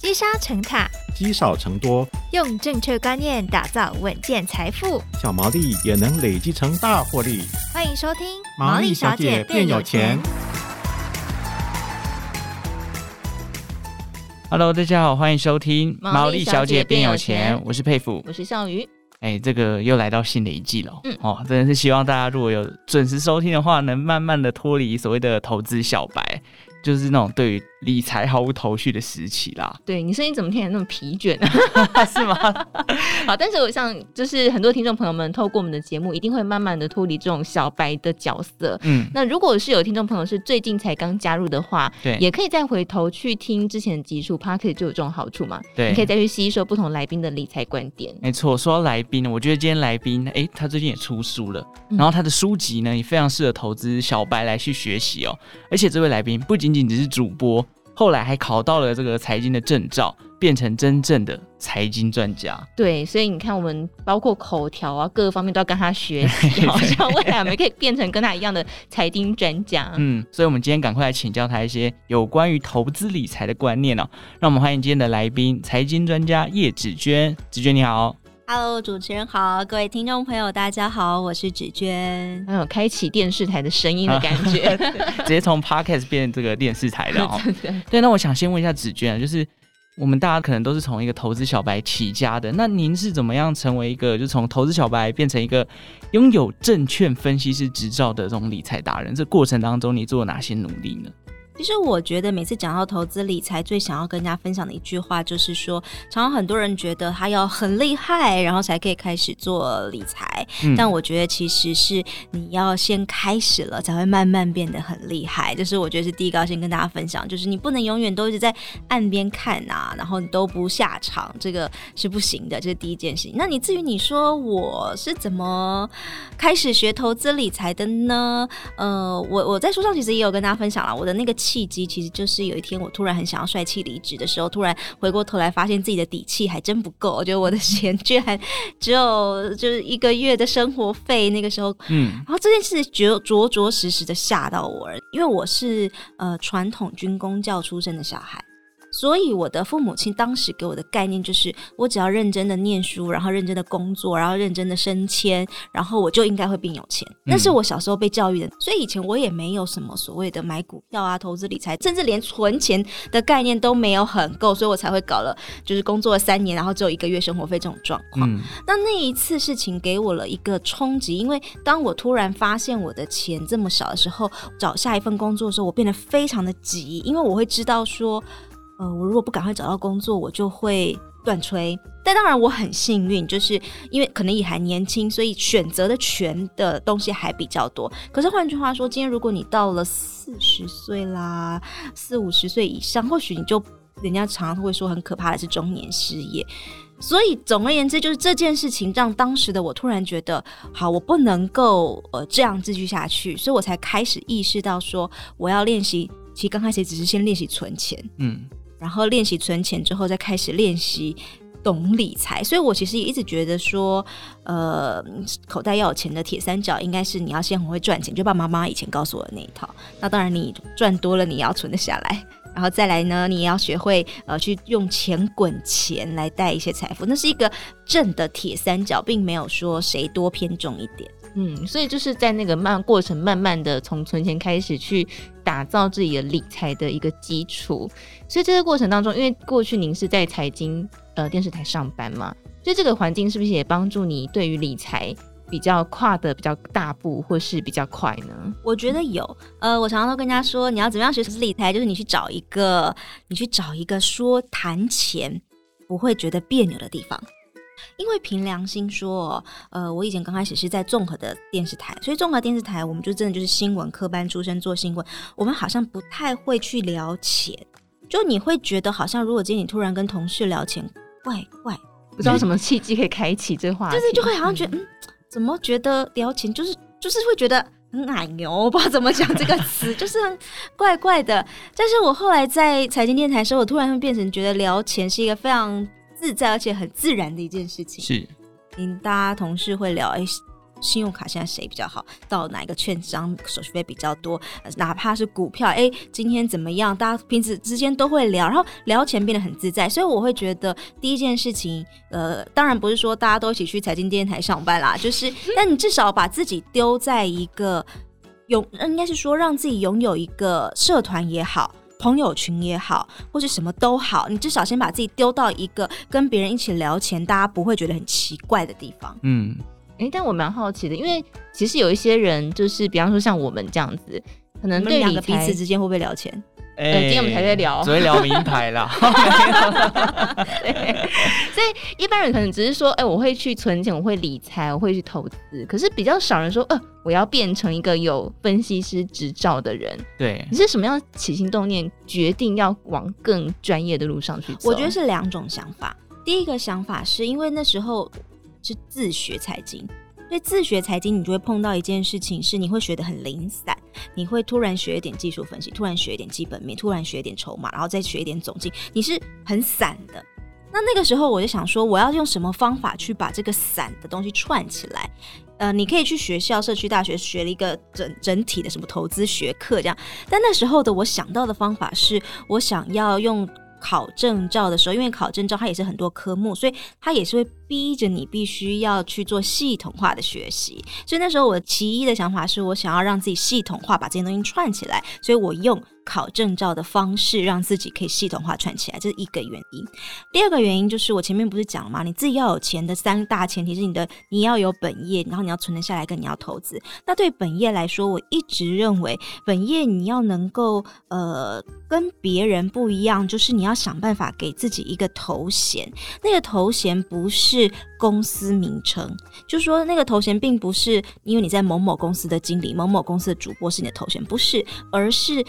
积沙成塔，积少成多，用正确观念打造稳健财富，小毛利也能累积成大获利。欢迎收听《毛利小姐变有钱》。Hello，大家好，欢迎收听《毛利小姐变有钱》，我是佩服，我是笑鱼。哎，这个又来到新的一季了，嗯，哦，真的是希望大家如果有准时收听的话，能慢慢的脱离所谓的投资小白。就是那种对于理财毫无头绪的时期啦。对，你声音怎么听起来那么疲倦啊？是吗？好，但是我想，就是很多听众朋友们透过我们的节目，一定会慢慢的脱离这种小白的角色。嗯，那如果是有听众朋友是最近才刚加入的话，对，也可以再回头去听之前的集数，Podcast 就有这种好处嘛。对，你可以再去吸收不同来宾的理财观点。没错，说到来宾呢，我觉得今天来宾，哎，他最近也出书了，然后他的书籍呢也非常适合投资小白来去学习哦。而且这位来宾不仅仅只是主播。后来还考到了这个财经的证照，变成真正的财经专家。对，所以你看，我们包括口条啊，各个方面都要跟他学习，好像未来我们可以变成跟他一样的财经专家。嗯，所以我们今天赶快来请教他一些有关于投资理财的观念哦。让我们欢迎今天的来宾，财经专家叶芷娟。芷娟你好。Hello，主持人好，各位听众朋友，大家好，我是芷娟。还有开启电视台的声音的感觉，直接从 Podcast 变成这个电视台的哦。对，那我想先问一下芷娟啊，就是我们大家可能都是从一个投资小白起家的，那您是怎么样成为一个，就从投资小白变成一个拥有证券分析师执照的这种理财达人？这过程当中你做了哪些努力呢？其实我觉得每次讲到投资理财，最想要跟大家分享的一句话就是说，常常很多人觉得他要很厉害，然后才可以开始做理财。嗯。但我觉得其实是你要先开始了，才会慢慢变得很厉害。就是我觉得是第一个要先跟大家分享，就是你不能永远都一直在岸边看啊，然后你都不下场，这个是不行的。这是第一件事情。那你至于你说我是怎么开始学投资理财的呢？呃，我我在书上其实也有跟大家分享了我的那个。契机其实就是有一天我突然很想要帅气离职的时候，突然回过头来发现自己的底气还真不够，我觉得我的 钱居然只有就是一个月的生活费。那个时候，嗯，然后这件事着着着实实的吓到我了，因为我是呃传统军工教出身的小孩。所以我的父母亲当时给我的概念就是，我只要认真的念书，然后认真的工作，然后认真的升迁，然后我就应该会变有钱。那是我小时候被教育的，所以以前我也没有什么所谓的买股票啊、投资理财，甚至连存钱的概念都没有很够，所以我才会搞了，就是工作了三年，然后只有一个月生活费这种状况。嗯。那那一次事情给我了一个冲击，因为当我突然发现我的钱这么少的时候，找下一份工作的时候，我变得非常的急，因为我会知道说。呃，我如果不赶快找到工作，我就会断炊。但当然，我很幸运，就是因为可能也还年轻，所以选择的权的东西还比较多。可是换句话说，今天如果你到了四十岁啦，四五十岁以上，或许你就人家常常会说很可怕的是中年失业。所以总而言之，就是这件事情让当时的我突然觉得，好，我不能够呃这样继续下去，所以我才开始意识到说，我要练习。其实刚开始只是先练习存钱，嗯。然后练习存钱之后，再开始练习懂理财。所以我其实也一直觉得说，呃，口袋要有钱的铁三角，应该是你要先很会赚钱，就爸爸妈妈以前告诉我的那一套。那当然，你赚多了，你要存得下来。然后再来呢，你也要学会呃，去用钱滚钱来带一些财富。那是一个正的铁三角，并没有说谁多偏重一点。嗯，所以就是在那个慢过程，慢慢的从存钱开始去打造自己的理财的一个基础。所以这个过程当中，因为过去您是在财经呃电视台上班嘛，所以这个环境是不是也帮助你对于理财比较跨的比较大步，或是比较快呢？我觉得有。呃，我常常都跟人家说，你要怎么样学习理财，就是你去找一个，你去找一个说谈钱不会觉得别扭的地方。因为凭良心说，呃，我以前刚开始是在综合的电视台，所以综合电视台我们就真的就是新闻科班出身做新闻，我们好像不太会去聊钱，就你会觉得好像如果今天你突然跟同事聊钱，怪怪，不知道什么契机可以开启这话题，就是就会好像觉得，嗯，怎么觉得聊钱就是就是会觉得很矮牛，我不知道怎么讲这个词，就是很怪怪的。但是我后来在财经电台的时候，我突然会变成觉得聊钱是一个非常。自在而且很自然的一件事情。是，您，大家同事会聊，哎、欸，信用卡现在谁比较好，到哪一个券商手续费比较多，哪怕是股票，哎，今天怎么样？大家平时之间都会聊，然后聊钱变得很自在，所以我会觉得第一件事情，呃，当然不是说大家都一起去财经电台上班啦，就是，但你至少把自己丢在一个有，应该是说让自己拥有一个社团也好。朋友群也好，或者什么都好，你至少先把自己丢到一个跟别人一起聊钱，大家不会觉得很奇怪的地方。嗯，哎、欸，但我蛮好奇的，因为其实有一些人，就是比方说像我们这样子，可能对两个彼此之间会不会聊钱？今天我们才在聊，只会聊名牌啦。对，所以一般人可能只是说，哎、欸，我会去存钱，我会理财，我会去投资。可是比较少人说，呃，我要变成一个有分析师执照的人。对，你是什么样起心动念，决定要往更专业的路上去走？我觉得是两种想法。第一个想法是因为那时候是自学财经。所以自学财经，你就会碰到一件事情，是你会学的很零散，你会突然学一点技术分析，突然学一点基本面，突然学一点筹码，然后再学一点总经，你是很散的。那那个时候我就想说，我要用什么方法去把这个散的东西串起来？呃，你可以去学校、社区大学学了一个整整体的什么投资学课这样，但那时候的我想到的方法是，我想要用。考证照的时候，因为考证照它也是很多科目，所以它也是会逼着你必须要去做系统化的学习。所以那时候我其一的想法是我想要让自己系统化，把这些东西串起来，所以我用。考证照的方式，让自己可以系统化串起来，这是一个原因。第二个原因就是我前面不是讲了吗？你自己要有钱的三大前提是你的你要有本业，然后你要存得下来，跟你要投资。那对本业来说，我一直认为本业你要能够呃跟别人不一样，就是你要想办法给自己一个头衔。那个头衔不是公司名称，就说那个头衔并不是因为你在某某公司的经理、某某公司的主播是你的头衔，不是，而是。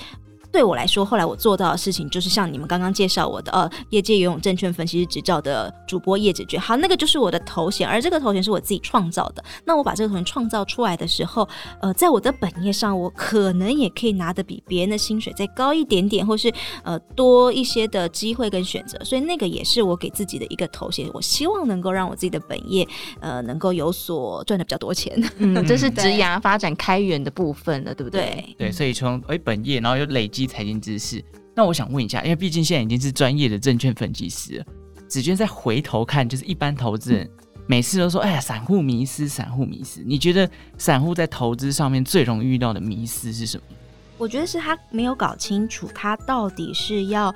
对我来说，后来我做到的事情就是像你们刚刚介绍我的，呃，业界游泳证券分析师执照的主播叶子娟，好，那个就是我的头衔，而这个头衔是我自己创造的。那我把这个头衔创造出来的时候，呃，在我的本业上，我可能也可以拿的比别人的薪水再高一点点，或是呃多一些的机会跟选择。所以那个也是我给自己的一个头衔，我希望能够让我自己的本业呃能够有所赚的比较多钱。嗯，这是职涯发展开源的部分了，对不对？对，对，所以从哎本业，然后又累积。财经知识，那我想问一下，因为毕竟现在已经是专业的证券分析师了，子娟再回头看，就是一般投资人每次都说：“哎呀，散户迷失，散户迷失。”你觉得散户在投资上面最容易遇到的迷失是什么？我觉得是他没有搞清楚，他到底是要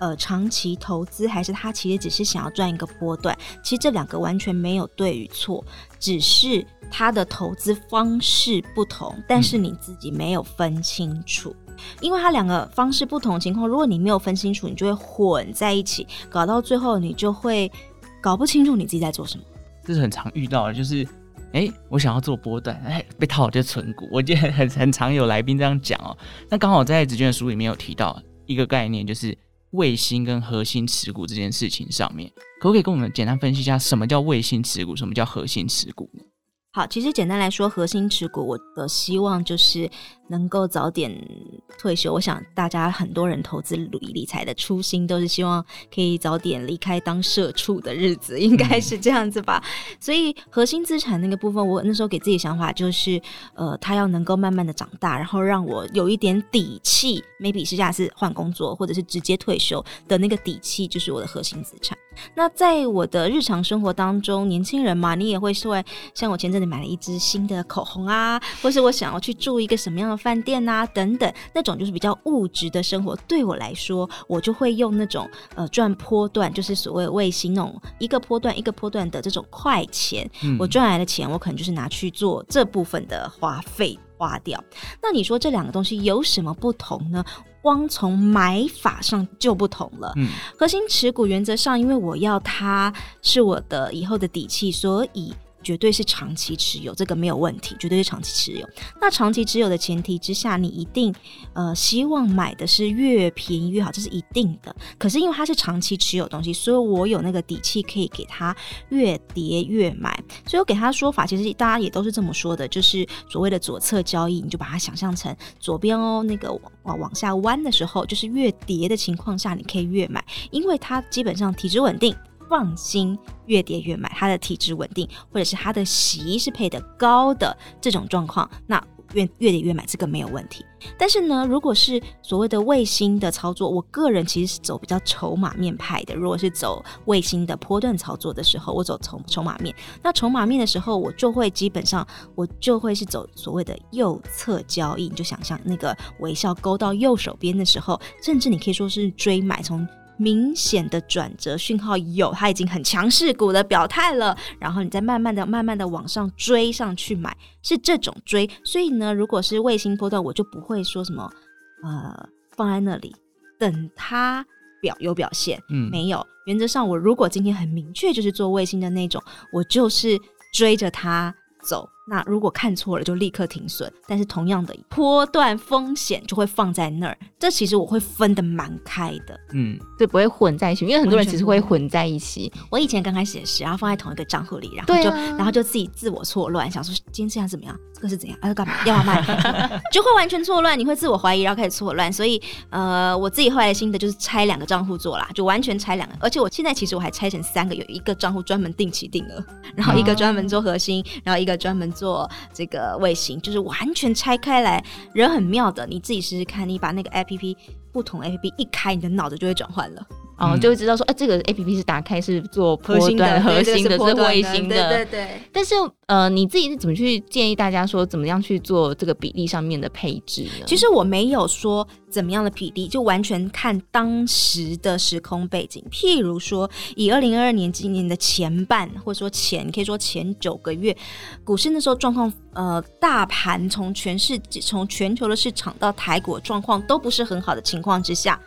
呃长期投资，还是他其实只是想要赚一个波段。其实这两个完全没有对与错，只是他的投资方式不同，但是你自己没有分清楚。因为它两个方式不同的情况，如果你没有分清楚，你就会混在一起，搞到最后你就会搞不清楚你自己在做什么。这是很常遇到的，就是哎，我想要做波段，哎，被套就存股。我记得很很常有来宾这样讲哦。那刚好在子娟的书里面有提到一个概念，就是卫星跟核心持股这件事情上面，可不可以跟我们简单分析一下什么叫卫星持股，什么叫核心持股呢？好，其实简单来说，核心持股我的希望就是能够早点退休。我想大家很多人投资理理财的初心都是希望可以早点离开当社畜的日子，应该是这样子吧。嗯。所以核心资产那个部分，我那时候给自己想法就是，呃，他要能够慢慢的长大，然后让我有一点底气，maybe 是下次换工作或者是直接退休的那个底气，就是我的核心资产。那在我的日常生活当中，年轻人嘛，你也会说，像我前阵子买了一支新的口红啊，或是我想要去住一个什么样的饭店啊，等等，那种就是比较物质的生活。对我来说，我就会用那种呃赚波段，就是所谓卫星那种一个波段一个波段的这种快钱，嗯、我赚来的钱，我可能就是拿去做这部分的花费花掉。那你说这两个东西有什么不同呢？光从买法上就不同了。嗯，核心持股原则上，因为我要它是我的以后的底气，所以。绝对是长期持有，这个没有问题，绝对是长期持有。那长期持有的前提之下，你一定呃希望买的是越便宜越好，这是一定的。可是因为它是长期持有东西，所以我有那个底气可以给它越跌越买。所以我给他说法，其实大家也都是这么说的，就是所谓的左侧交易，你就把它想象成左边哦，那个往往下弯的时候，就是越跌的情况下，你可以越买，因为它基本上体质稳定。风放心越跌越买，它的体质稳定，或者是它的息是配得高的这种状况，那。越越跌越买，这个没有问题。但是呢，如果是所谓的卫星的操作，我个人其实是走比较筹码面派的。如果是走卫星的波段操作的时候，我走筹筹码面。那筹码面的时候，我就会基本上我就会是走所谓的右侧交易。你就想象那个微笑勾到右手边的时候，甚至你可以说是追买从。明显的转折讯号有，它已经很强势股的表态了，然后你再慢慢的、慢慢的往上追上去买，是这种追。所以呢，如果是卫星波段，我就不会说什么，呃，放在那里等它表有表现。嗯，没有。原则上，我如果今天很明确就是做卫星的那种，我就是追着它走。那如果看错了，就立刻停损。但是同样的波段风险就会放在那儿，这其实我会分的蛮开的。嗯，对，不会混在一起，因为很多人其实会混在一起。我以前刚开始也是，然后放在同一个账户里，然后就、啊、然后就自己自我错乱，想说今天这样怎么样？这个是怎样？啊，要干嘛？要 不要卖？就会完全错乱，你会自我怀疑，然后开始错乱。所以，呃，我自己后来的心得就是拆两个账户做啦，就完全拆两个。而且我现在其实我还拆成三个，有一个账户专门定期定额，然后一个专门做核心，然后一个专门。做这个卫星，就是完全拆开来，人很妙的。你自己试试看，你把那个 APP 不同 APP 一开，你的脑子就会转换了。哦，嗯、就会知道说，哎、啊，这个 A P P 是打开是做波段核心的，是卫星的，对对对。但是，呃，你自己是怎么去建议大家说，怎么样去做这个比例上面的配置呢？其实我没有说怎么样的比例，就完全看当时的时空背景。譬如说，以二零二二年今年的前半，或者说前，可以说前九个月，股市那时候状况，呃，大盘从全世界，从全球的市场到台股状况都不是很好的情况之下。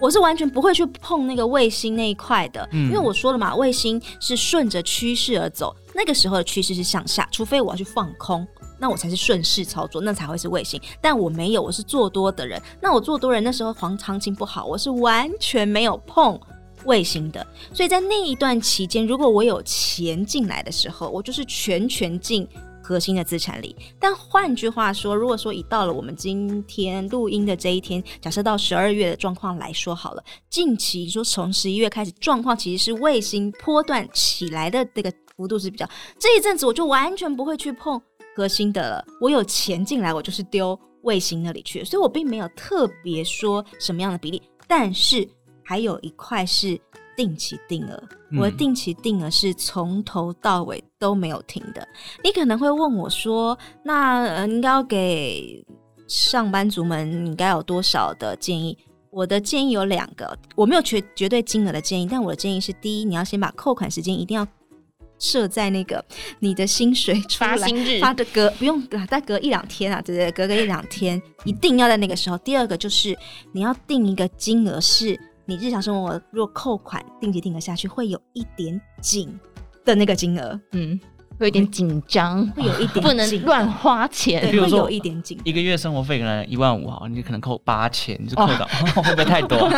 我是完全不会去碰那个卫星那一块的，嗯，因为我说了嘛，卫星是顺着趋势而走，那个时候的趋势是向下，除非我要去放空，那我才是顺势操作，那才会是卫星。但我没有，我是做多的人。那我做多人那时候黄行情不好，我是完全没有碰卫星的。所以在那一段期间，如果我有钱进来的时候，我就是全权进。核心的资产里，但换句话说，如果说已到了我们今天录音的这一天，假设到十二月的状况来说好了，近期说从十一月开始，状况其实是卫星波段起来的这个幅度是比较，这一阵子我就完全不会去碰核心的了，我有钱进来，我就是丢卫星那里去，所以我并没有特别说什么样的比例，但是还有一块是。定期定额，我的定期定额是从头到尾都没有停的。你可能会问我说：“那呃，应该要给上班族们应该有多少的建议？”我的建议有两个，我没有绝绝对金额的建议，但我的建议是：第一，你要先把扣款时间一定要设在那个你的薪水出来发薪日发的隔不用再隔一两天啊，对对，隔个一两天一定要在那个时候。第二个就是你要定一个金额是。你日常生活若扣款定期定额下去，会有一点紧的那个金额，嗯，会有点紧张，会有一点不能乱花钱，会有一点紧。一个月生活费可能一万五哈，你可能扣八千，你就扣到，会不会太多？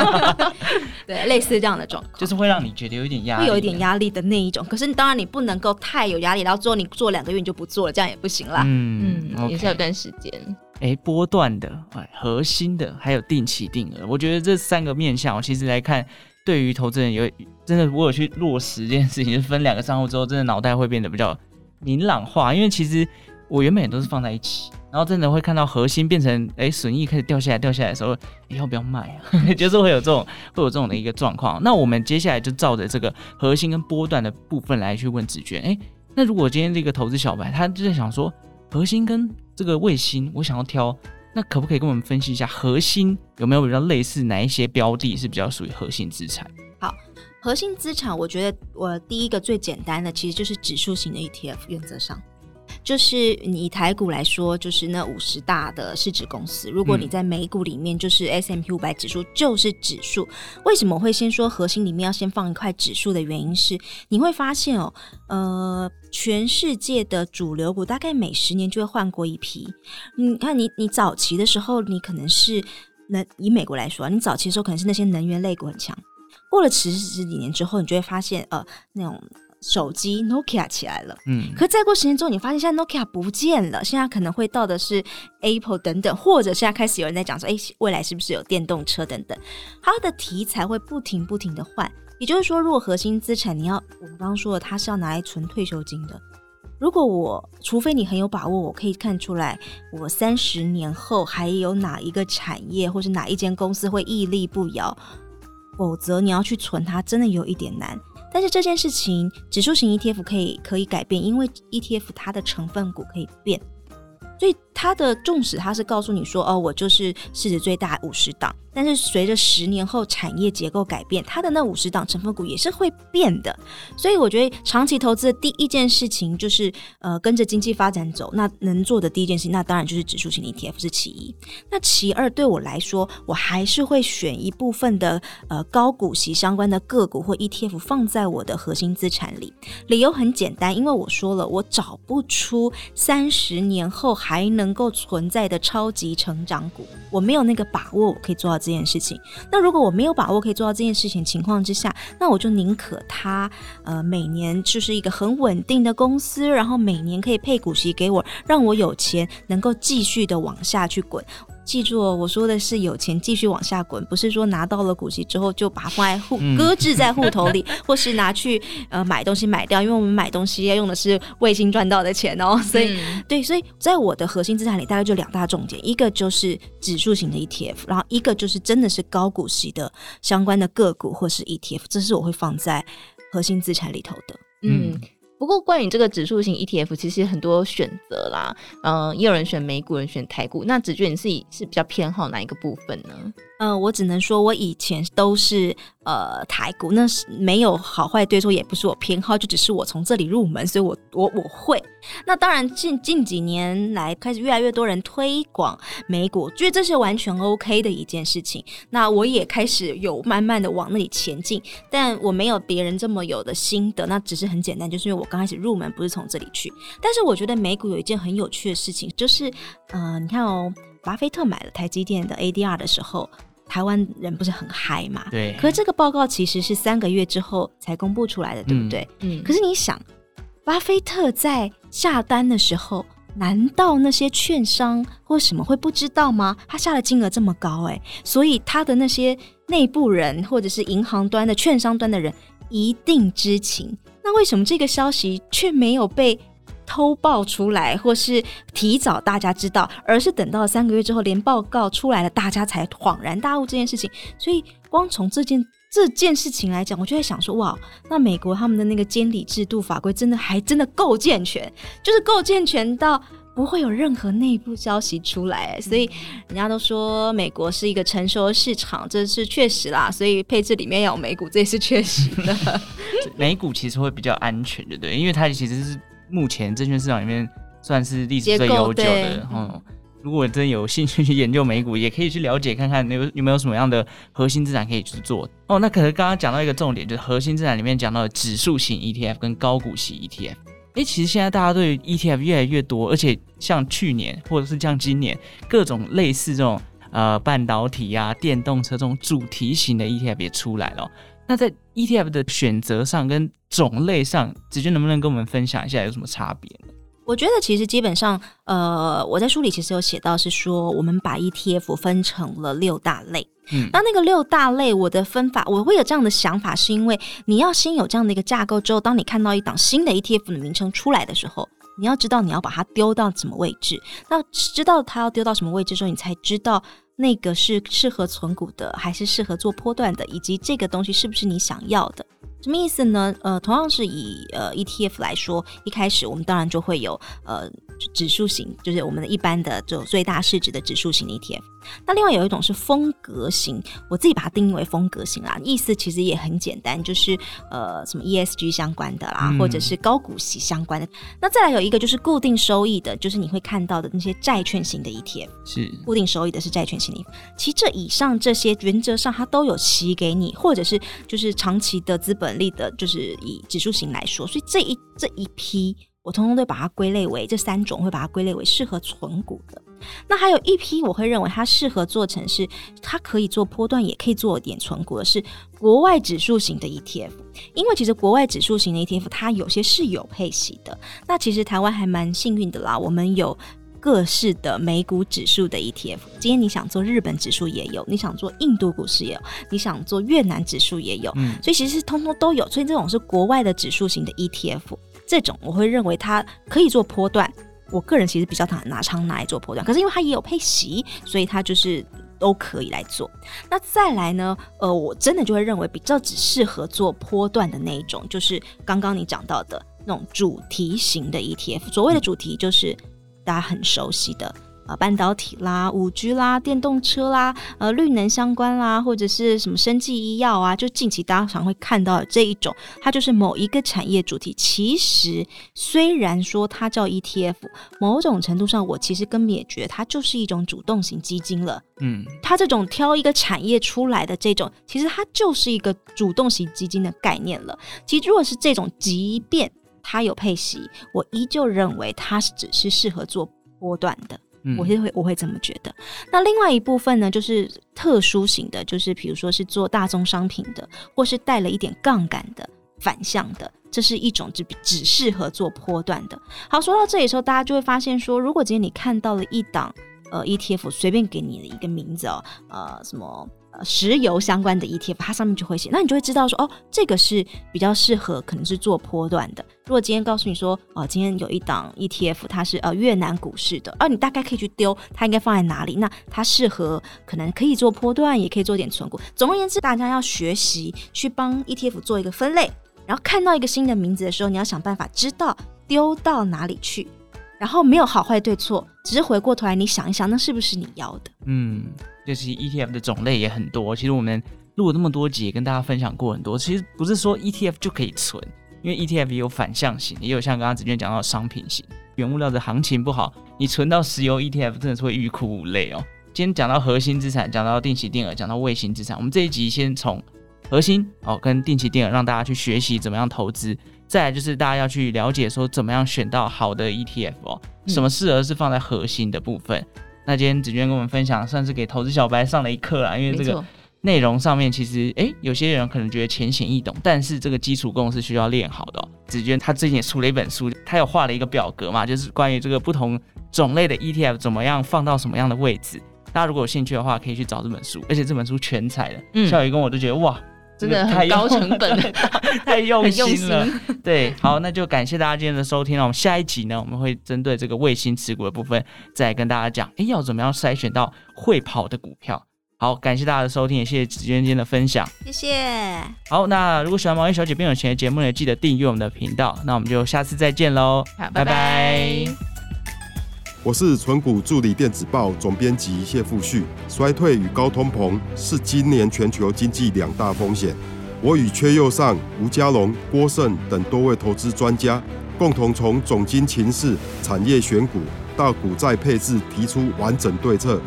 对，类似这样的状况，就是会让你觉得有一点压力，会有一点压力的那一种。可是当然你不能够太有压力，然后之后你做两个月你就不做了，这样也不行啦。嗯嗯，也是有段时间。哎，波段的、哎，核心的，还有定期定额，我觉得这三个面向，我其实来看，对于投资人有真的，我有去落实这件事情，分两个账户之后，真的脑袋会变得比较明朗化。因为其实我原本也都是放在一起，然后真的会看到核心变成哎，损益开始掉下来，掉下来的时候，要不要卖啊？就是会有这种会有这种的一个状况。那我们接下来就照着这个核心跟波段的部分来去问子娟。哎，那如果今天这个投资小白他就在想说，核心跟这个卫星，我想要挑，那可不可以跟我们分析一下核心有没有比较类似哪一些标的，是比较属于核心资产？好，核心资产，我觉得我第一个最简单的其实就是指数型的 ETF，原则上。就是你以台股来说，就是那五十大的市值公司。如果你在美股里面，就是 S M P 五百指数就是指数。为什么我会先说核心里面要先放一块指数的原因是，你会发现哦，呃，全世界的主流股大概每十年就会换过一批。你看你，你早期的时候，你可能是能以美国来说，你早期的时候可能是那些能源类股很强。过了十十几年之后，你就会发现，呃，那种。手机 Nokia 起来了，嗯，可再过十年之后，你发现现在 Nokia 不见了，现在可能会到的是 Apple 等等，或者现在开始有人在讲说，哎，未来是不是有电动车等等？它的题材会不停不停的换，也就是说，如果核心资产你要我们刚刚说的，它是要拿来存退休金的。如果我除非你很有把握，我可以看出来，我三十年后还有哪一个产业或是哪一间公司会屹立不摇，否则你要去存它，真的有一点难。但是这件事情，指数型 ETF 可以可以改变，因为 ETF 它的成分股可以变，所以它的纵使它是告诉你说，哦，我就是市值最大五十档。但是随着十年后产业结构改变，它的那五十档成分股也是会变的。所以我觉得长期投资的第一件事情就是，呃，跟着经济发展走。那能做的第一件事情，那当然就是指数型 ETF 是其一。那其二，对我来说，我还是会选一部分的呃高股息相关的个股或 ETF 放在我的核心资产里。理由很简单，因为我说了，我找不出三十年后还能能够存在的超级成长股，我没有那个把握，我可以做到。这件事情，那如果我没有把握可以做到这件事情情况之下，那我就宁可他呃每年就是一个很稳定的公司，然后每年可以配股息给我，让我有钱能够继续的往下去滚。记住哦，我说的是有钱继续往下滚，不是说拿到了股息之后就把它放在户搁置在户头里，或是拿去呃买东西买掉，因为我们买东西要用的是卫星赚到的钱哦。所以、嗯、对，所以在我的核心资产里，大概就两大重点，一个就是指数型的 ETF，然后一个就是真的是高股息的相关的个股或是 ETF，这是我会放在核心资产里头的。嗯。不过，关于这个指数型 ETF，其实很多选择啦，嗯、也有人选美股，人选台股。那子娟，你自己是比较偏好哪一个部分呢？嗯、我只能说，我以前都是。呃，台股那是没有好坏对错，也不是我偏好，就只是我从这里入门，所以我我我会。那当然近近几年来开始越来越多人推广美股，觉得这是完全 OK 的一件事情。那我也开始有慢慢的往那里前进，但我没有别人这么有的心得，那只是很简单，就是因为我刚开始入门不是从这里去。但是我觉得美股有一件很有趣的事情，就是呃，你看哦，巴菲特买了台积电的 ADR 的时候。台湾人不是很嗨嘛？对。可是这个报告其实是三个月之后才公布出来的，对不对？嗯。可是你想，巴菲特在下单的时候，难道那些券商或什么会不知道吗？他下的金额这么高，诶，所以他的那些内部人或者是银行端的券商端的人一定知情。那为什么这个消息却没有被？偷爆出来，或是提早大家知道，而是等到三个月之后，连报告出来了，大家才恍然大悟这件事情。所以，光从这件这件事情来讲，我就在想说，哇，那美国他们的那个监理制度法规真的还真的够健全，就是够健全到不会有任何内部消息出来。所以，人家都说美国是一个成熟的市场，这是确实啦。所以配置里面要有美股，这也是确实的。美股其实会比较安全，对不对？因为它其实是。目前证券市场里面算是历史最悠久的。嗯，如果真有兴趣去研究美股，也可以去了解看看有有没有什么样的核心资产可以去做。哦，那可能刚刚讲到一个重点，就是核心资产里面讲到的指数型 ETF 跟高股息 ETF。诶，其实现在大家对 ETF 越来越多，而且像去年或者是像今年，各种类似这种呃半导体啊、电动车这种主题型的 ETF 也出来了。那在 ETF 的选择上跟种类上，子君能不能跟我们分享一下有什么差别呢？我觉得其实基本上，呃，我在书里其实有写到是说，我们把 ETF 分成了六大类。嗯，那那个六大类，我的分法，我会有这样的想法，是因为你要先有这样的一个架构之后，当你看到一档新的 ETF 的名称出来的时候，你要知道你要把它丢到什么位置。那知道它要丢到什么位置之后，你才知道。那个是适合存股的，还是适合做波段的，以及这个东西是不是你想要的？什么意思呢？呃，同样是以呃 ETF 来说，一开始我们当然就会有呃指数型，就是我们的一般的就最大市值的指数型 ETF。那另外有一种是风格型，我自己把它定义为风格型啦，意思其实也很简单，就是呃什么 ESG 相关的啦，嗯、或者是高股息相关的。那再来有一个就是固定收益的，就是你会看到的那些债券型的 ETF，是固定收益的是债券型的。其实这以上这些原则上它都有息给你，或者是就是长期的资本利的，就是以指数型来说，所以这一这一批我通通都把它归类为这三种，会把它归类为适合存股的。那还有一批，我会认为它适合做成是，它可以做波段，也可以做点存股的是国外指数型的 ETF。因为其实国外指数型的 ETF，它有些是有配息的。那其实台湾还蛮幸运的啦，我们有各式的美股指数的 ETF。今天你想做日本指数也有，你想做印度股市也有，你想做越南指数也有，嗯，所以其实是通通都有。所以这种是国外的指数型的 ETF，这种我会认为它可以做波段。我个人其实比较常拿常拿来做波段，可是因为它也有配息，所以它就是都可以来做。那再来呢？呃，我真的就会认为比较只适合做波段的那一种，就是刚刚你讲到的那种主题型的 ETF。所谓的主题，就是大家很熟悉的。半导体啦、五 G 啦、电动车啦、呃，绿能相关啦，或者是什么生技医药啊，就近期大家常会看到的这一种，它就是某一个产业主题。其实虽然说它叫 ETF，某种程度上，我其实根本也觉得它就是一种主动型基金了。嗯，它这种挑一个产业出来的这种，其实它就是一个主动型基金的概念了。其实如果是这种，即便它有配息，我依旧认为它是只是适合做波段的。我是会，我会这么觉得。那另外一部分呢，就是特殊型的，就是比如说是做大宗商品的，或是带了一点杠杆的反向的，这是一种只只适合做波段的。好，说到这里的时候，大家就会发现说，如果今天你看到了一档呃 ETF，随便给你的一个名字哦，呃什么。呃石油相关的 ETF，它上面就会写，那你就会知道说，哦，这个是比较适合，可能是做波段的。如果今天告诉你说，哦，今天有一档 ETF，它是呃越南股市的，哦，你大概可以去丢，它应该放在哪里？那它适合，可能可以做波段，也可以做点存股。总而言之，大家要学习去帮 ETF 做一个分类，然后看到一个新的名字的时候，你要想办法知道丢到哪里去。然后没有好坏对错，只是回过头来你想一想，那是不是你要的？嗯，就是 ETF 的种类也很多。其实我们录了那么多集，跟大家分享过很多。其实不是说 ETF 就可以存，因为 ETF 也有反向型，也有像刚刚子娟讲到的商品型。原物料的行情不好，你存到石油 ETF 真的是会欲哭无泪哦。今天讲到核心资产，讲到定期定额，讲到卫星资产，我们这一集先从核心哦跟定期定额让大家去学习怎么样投资。再来就是大家要去了解说怎么样选到好的 ETF 哦，什么适合是放在核心的部分。嗯、那今天子娟跟我们分享，算是给投资小白上了一课啦。因为这个内容上面其实哎，有些人可能觉得浅显易懂，但是这个基础功是需要练好的哦。子娟她最近也出了一本书，她有画了一个表格嘛，就是关于这个不同种类的 ETF 怎么样放到什么样的位置。大家如果有兴趣的话，可以去找这本书，而且这本书全彩的。嗯，小雨跟我都觉得哇。真的很高成本，太用心了。对，好，那就感谢大家今天的收听了。我们下一集呢，我们会针对这个卫星持股的部分，再跟大家讲，哎，要怎么样筛选到会跑的股票。好，感谢大家的收听，也谢谢子娟今天的分享，谢谢。好，那如果喜欢毛衣小姐变有钱的节目呢，记得订阅我们的频道。那我们就下次再见喽，拜拜。拜拜。我是存股助理电子报总编辑谢富旭。衰退与高通膨是今年全球经济两大风险。我与缺右上、吴家龙、郭胜等多位投资专家，共同从总经情势、产业选股到股债配置，提出完整对策。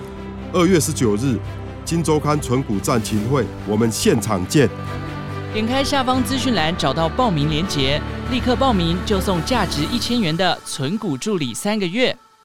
二月十九日，金周刊存股战情会，我们现场见。点开下方资讯栏，找到报名链接，立刻报名就送价值一千元的存股助理三个月。